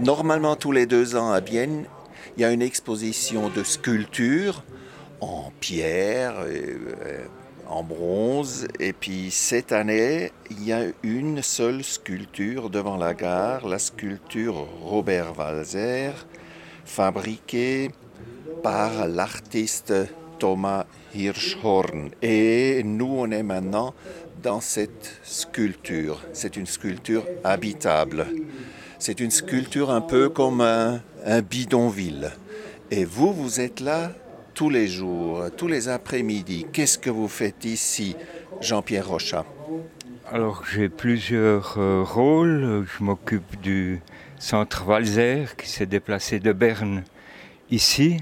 Normalement, tous les deux ans à Bienne, il y a une exposition de sculptures en pierre, euh, en bronze. Et puis cette année, il y a une seule sculpture devant la gare, la sculpture Robert Walzer, fabriquée par l'artiste Thomas Hirschhorn. Et nous, on est maintenant dans cette sculpture. C'est une sculpture habitable. C'est une sculpture un peu comme un, bidonville. Et vous, vous êtes là tous les jours, tous les après-midi. Qu'est-ce que vous faites ici, Jean-Pierre Rochat Alors j'ai plusieurs euh, rôles. Je m'occupe du centre Walzer qui s'est déplacé de Berne ici.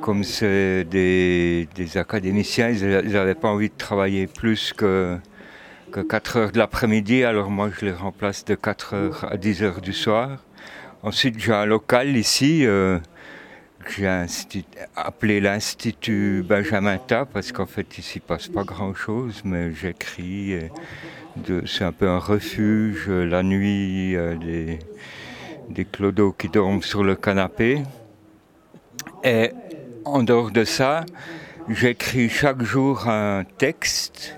Comme c'est des, académiciens, ils n'avaient pas envie de travailler plus que, que 4 heures de l'après-midi, alors moi je les remplace de 4 heures à 10 heures du soir. Ensuite j'ai un local ici. Euh, j'ai appelé l'Institut Benjamin Ta parce qu'en fait ici ne passe pas grand chose, mais j'écris. C'est un peu un refuge la nuit, euh, des, des clodos qui dorment sur le canapé. Et en dehors de ça, j'écris chaque jour un texte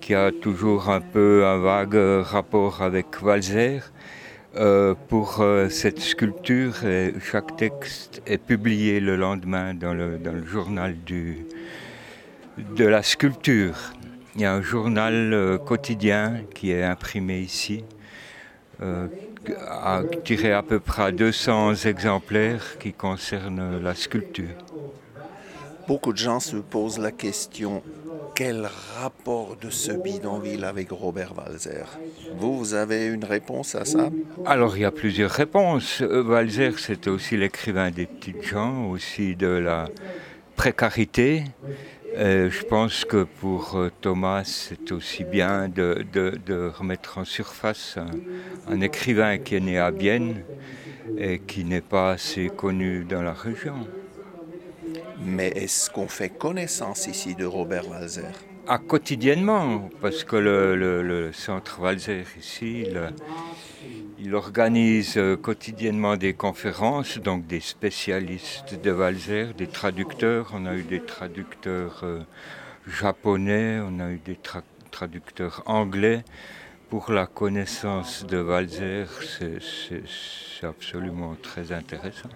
qui a toujours un peu un vague rapport avec Walzer euh, pour euh, cette sculpture, chaque texte est publié le lendemain dans le, journal de la sculpture. Il y a un journal euh, quotidien qui est imprimé ici, tiré à peu près 200 exemplaires qui concernent la sculpture. Beaucoup de gens se posent la question quel rapport de ce bidonville avec Robert Walzer? Vous, vous avez une réponse à ça? Alors, il y a plusieurs réponses. Euh, Walzer, c'était aussi l'écrivain des petites gens, aussi de la précarité. Euh, je pense que pour euh, Thomas, c'est aussi bien de, remettre en surface un, écrivain qui est né à Bienne et qui n'est pas assez connu dans la région. Mais est-ce qu'on fait connaissance ici de Robert Walzer? Ah, Quotidiennement, parce que le, centre Walzer ici, il, organise euh, quotidiennement des conférences, donc des spécialistes de Walzer, des traducteurs. On a eu des traducteurs euh, japonais, on a eu des traducteurs anglais. Pour la connaissance de Walzer, c'est absolument très intéressant.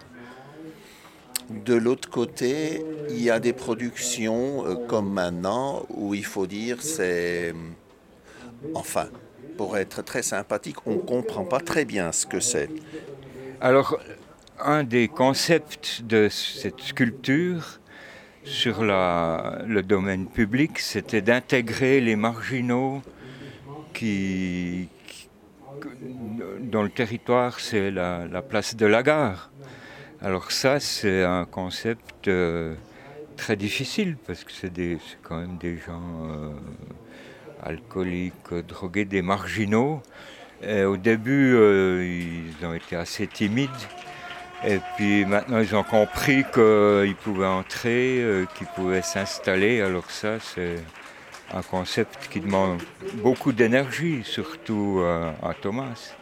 De l'autre côté, il y a des productions euh, comme maintenant où il faut dire c'est... Enfin, pour être très sympathique, on ne comprend pas très bien ce que c'est. Alors, un des concepts de cette sculpture sur le domaine public, c'était d'intégrer les marginaux qui, dans le territoire, c'est la place de la gare. Alors ça, c'est un concept euh, très difficile parce que c'est quand même des gens euh, alcooliques, drogués, des marginaux. au début, euh, ils ont été assez timides. Et puis maintenant, ils ont compris qu'ils pouvaient entrer, qu'ils pouvaient s'installer. Alors ça, c'est un concept qui demande beaucoup d'énergie, surtout à Thomas.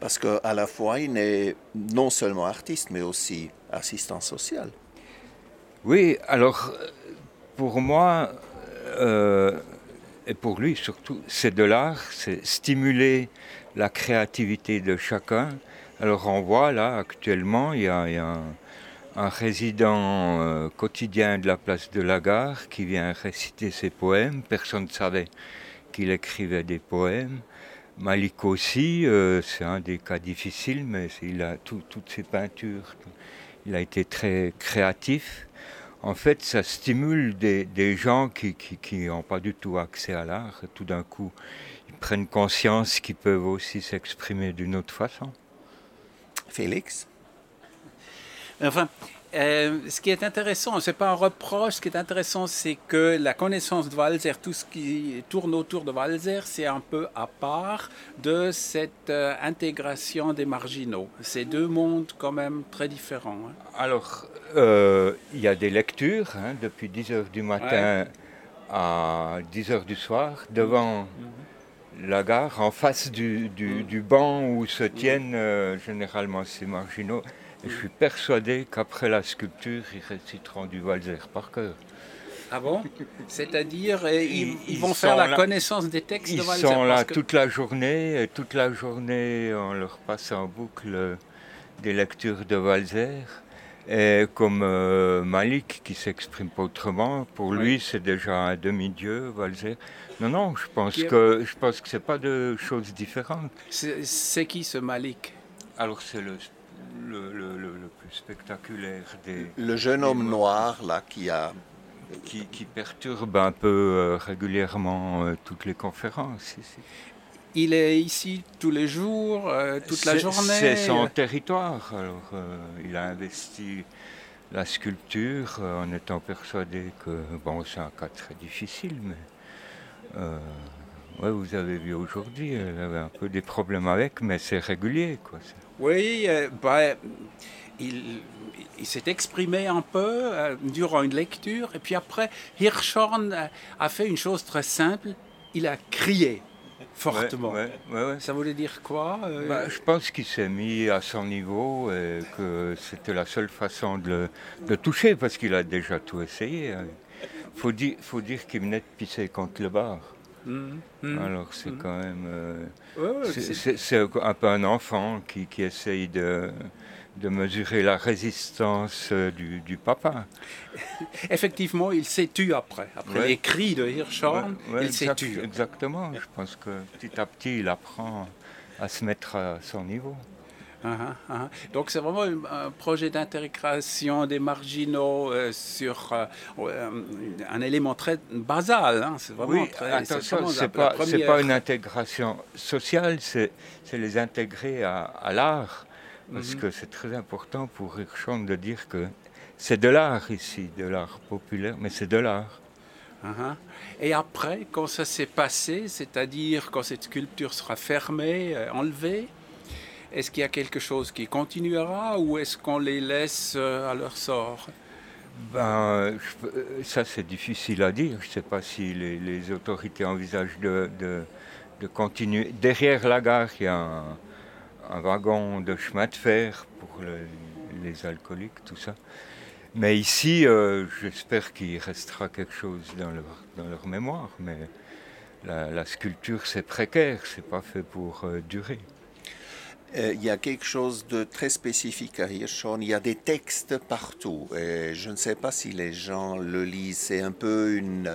Parce qu'à la fois, il est non seulement artiste, mais aussi assistant social. Oui, alors pour moi, euh, et pour lui surtout, c'est de l'art, c'est stimuler la créativité de chacun. Alors on voit là actuellement, il y a, un, résident euh, quotidien de la place de la gare qui vient réciter ses poèmes. Personne ne savait qu'il écrivait des poèmes. Malik aussi, euh, c'est un des cas difficiles, mais il a toutes ses peintures. Il a été très créatif. En fait, ça stimule des, gens qui n'ont pas du tout accès à l'art. Tout d'un coup, ils prennent conscience qu'ils peuvent aussi s'exprimer d'une autre façon. Félix? Enfin, euh, ce qui est intéressant, ce n'est pas un reproche, ce qui est intéressant, c'est que la connaissance de Walzer, tout ce qui tourne autour de Walzer, c'est un peu à part de cette euh, intégration des marginaux. C'est deux mondes quand même très différents. Hein. Alors, euh, il y a des lectures hein, depuis 10 h du matin à 10 h du soir devant. la gare, en face du, du, banc où se tiennent euh, généralement ces marginaux. Je suis persuadé qu'après la sculpture, ils réciteront du Walzer par cœur. Ah bon? C'est-à-dire, ils, vont faire la connaissance des textes de Walzer Ils sont là toute la journée, et toute la journée, on leur passe en boucle des lectures de Walzer. Et comme euh, Malik, qui s'exprime pas autrement, pour lui, c'est déjà un demi-dieu, Walzer. Non, non, je pense que je pense que c'est pas de choses différentes. C'est qui ce Malik? Alors c'est le le, le, le, plus spectaculaire des. Le jeune homme noir là qui a. Qui, qui perturbe un peu euh, régulièrement euh, toutes les conférences ici. Il est ici tous les jours, euh, toute la journée C'est son territoire. Alors, il a investi la sculpture en étant persuadé que, bon, c'est un cas très difficile, mais euh, ouais, vous avez vu aujourd'hui, elle avait un peu des problèmes avec, mais c'est régulier. Quoi. Oui, euh, bah, il, il s'est exprimé un peu euh, durant une lecture, et puis après, Hirschhorn a, fait une chose très simple, il a crié fortement. Ça voulait dire quoi bah, Je pense qu'il s'est mis à son niveau et que c'était la seule façon de le toucher, parce qu'il a déjà tout essayé. Hein faut dire, faut dire qu'il venait de pisser contre le bar. Mmh, mmh, Alors c'est mmh. quand même... Euh, c'est un peu un enfant qui, qui essaye de, de mesurer la résistance euh, du, du, papa. Effectivement, il s'est tué après. Après les cris de Hirschhorn, il s'est tué. Exactement. Je pense que petit à petit, il apprend à se mettre à son niveau. Uh-huh, uh-huh. Donc c'est vraiment un, projet d'intégration des marginaux euh, sur euh, euh, un élément très basal. Hein. C'est vraiment oui, très, attention, c'est pas, pas une intégration sociale, c'est les intégrer à, l'art, parce mm-hmm. que c'est très important pour Hirschhorn de dire que c'est de l'art ici, de l'art populaire, mais c'est de l'art. Uh-huh. Et après, quand ça s'est passé, c'est-à-dire quand cette sculpture sera fermée, enlevée, est-ce qu'il y a quelque chose qui continuera ou est-ce qu'on les laisse euh, à leur sort? Ben, ça c'est difficile à dire. Je ne sais pas si les, autorités envisagent de, de, continuer. Derrière la gare, il y a un, wagon de chemin de fer pour les alcooliques, tout ça. Mais ici, euh, j'espère qu'il restera quelque chose dans leur, dans leur mémoire. Mais la, sculpture, c'est précaire, c'est pas fait pour euh, durer. Euh, il y a quelque chose de très spécifique à Hirschhorn. Il y a des textes partout. Et je ne sais pas si les gens le lisent. C'est un peu une,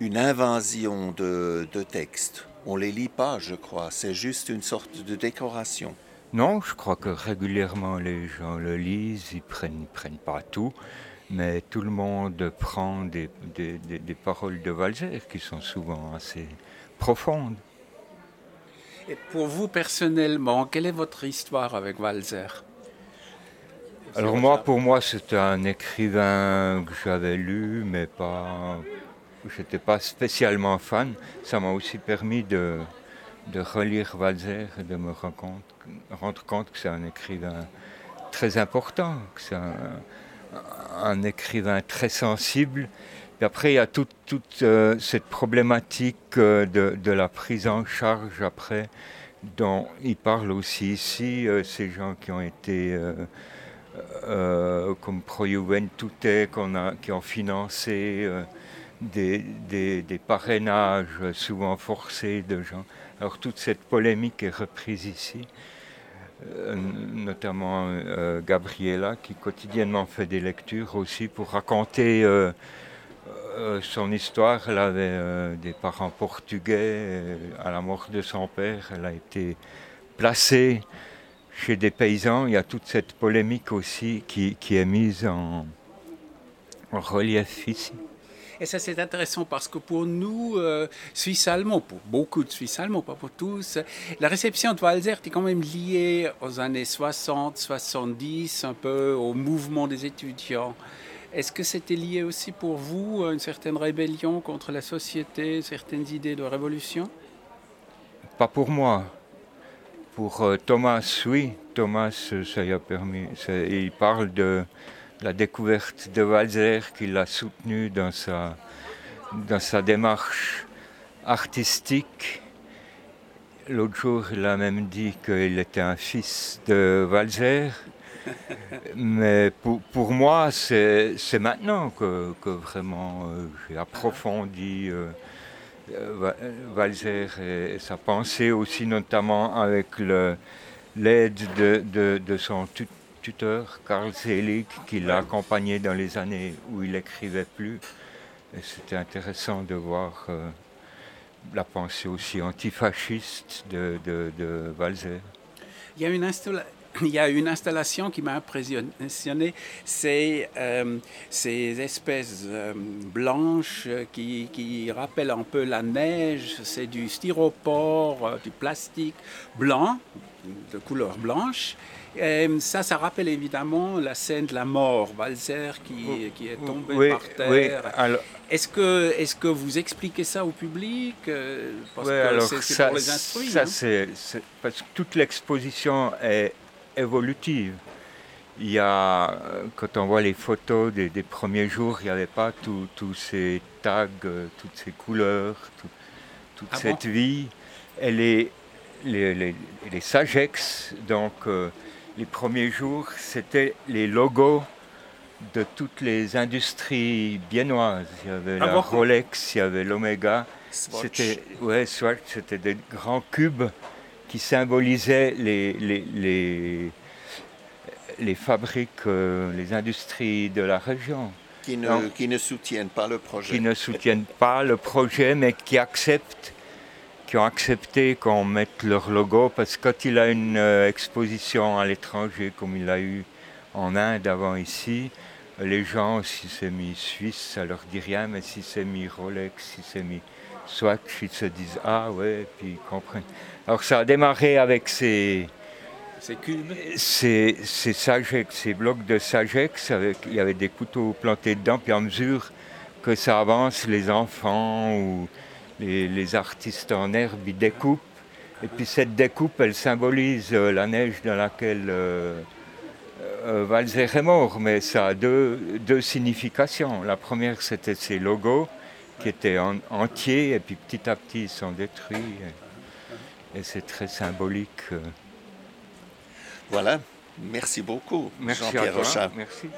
une invasion de, de textes. On ne les lit pas, je crois. C'est juste une sorte de décoration. Non, je crois que régulièrement les gens le lisent. Ils prennent, prennent pas tout. Mais tout le monde prend des, des, des paroles de Walzer qui sont souvent assez profondes. Et pour vous personnellement, quelle est votre histoire avec Walzer? Alors moi, pour moi, c'était un écrivain que j'avais lu, mais pas, j'étais pas spécialement fan. Ça m'a aussi permis de, de relire Walzer et de me rendre compte, que c'est un écrivain très important, que c'est un, écrivain très sensible après, il y a toute, euh, cette problématique euh, de, la prise en charge après, dont il parle aussi ici, euh, ces gens qui ont été, comme Pro Juventude, qui ont financé des, des, parrainages souvent forcés de gens. Alors toute cette polémique est reprise ici. notamment Gabriela qui quotidiennement fait des lectures aussi pour raconter euh, son histoire, elle avait euh, des parents portugais. À la mort de son père, elle a été placée chez des paysans. Il y a toute cette polémique aussi qui, est mise en, relief ici. Et ça, c'est intéressant parce que pour nous, euh, Suisses allemands, pour beaucoup de Suisses allemands, pas pour tous, la réception de Walzer est quand même liée aux années 60, 70, un peu au mouvement des étudiants. Est-ce que c'était lié aussi pour vous à une certaine rébellion contre la société, certaines idées de révolution? Pas pour moi. Pour euh, Thomas, oui. Thomas, euh, ça lui a permis. il parle de la découverte de Walzer qu'il a soutenu dans sa, dans sa démarche artistique l'autre jour, il a même dit qu'il était un fils de Walzer. Mais pour, pour moi, c'est maintenant que, que vraiment euh, j'ai approfondi euh, euh, Walzer et, et, sa pensée aussi, notamment avec l'aide de, de, de, son tuteur, Karl Selig, qui l'a accompagné dans les années où il n'écrivait plus. Et c'était intéressant de voir euh, la pensée aussi antifasciste de, de, de Walzer. Il y a une il y a une installation qui m'a impressionné, c'est euh, ces espèces euh, blanches qui, qui, rappellent un peu la neige. C'est du styropore, euh, du plastique blanc, de couleur blanche. Et ça, ça rappelle évidemment la scène de la mort, Walzer qui, qui est tombé oui, par terre. Oui, alors... Est-ce que, est que vous expliquez ça au public Parce oui, que c'est pour les instruire. Ça, hein? c'est parce que toute l'exposition est évolutive. Il y a, quand on voit les photos des, des premiers jours, il n'y avait pas tous ces tags, toutes ces couleurs, tout, toute ah cette bon? vie. Et les, les, les, les Sagex, donc euh, les premiers jours, c'était les logos de toutes les industries biennoises. Il y avait Ah la bon? Rolex, il y avait l'Omega. Swatch. C'était ouais, Swatch, c'était des grands cubes qui symbolisaient les, les, les, les fabriques, euh, les industries de la région, qui ne, qui ne soutiennent pas le projet. qui ne soutiennent pas le projet, mais qui acceptent, qui ont accepté qu'on mette leur logo, parce que quand il a une euh, exposition à l'étranger, comme il a eu en Inde avant ici, les gens, si c'est mis Suisse, ça leur dit rien, mais si c'est mis Rolex, si c'est mis Swatch, ils se disent ah ouais, puis ils comprennent. Alors ça a démarré avec ces, C'est cube. ces, ces Sagex, ces blocs de Sagex, avec, il y avait des couteaux plantés dedans, puis à mesure que ça avance, les enfants ou les, les artistes en herbe, ils découpent. Et puis cette découpe, elle symbolise euh, la neige dans laquelle euh, euh, Walzer est mort, mais ça a deux, deux significations. La première, c'était ces logos qui étaient en- entiers, et puis petit à petit, ils sont détruits. Et, et c'est très symbolique. euh. Voilà. Merci beaucoup, Jean-Pierre. Merci.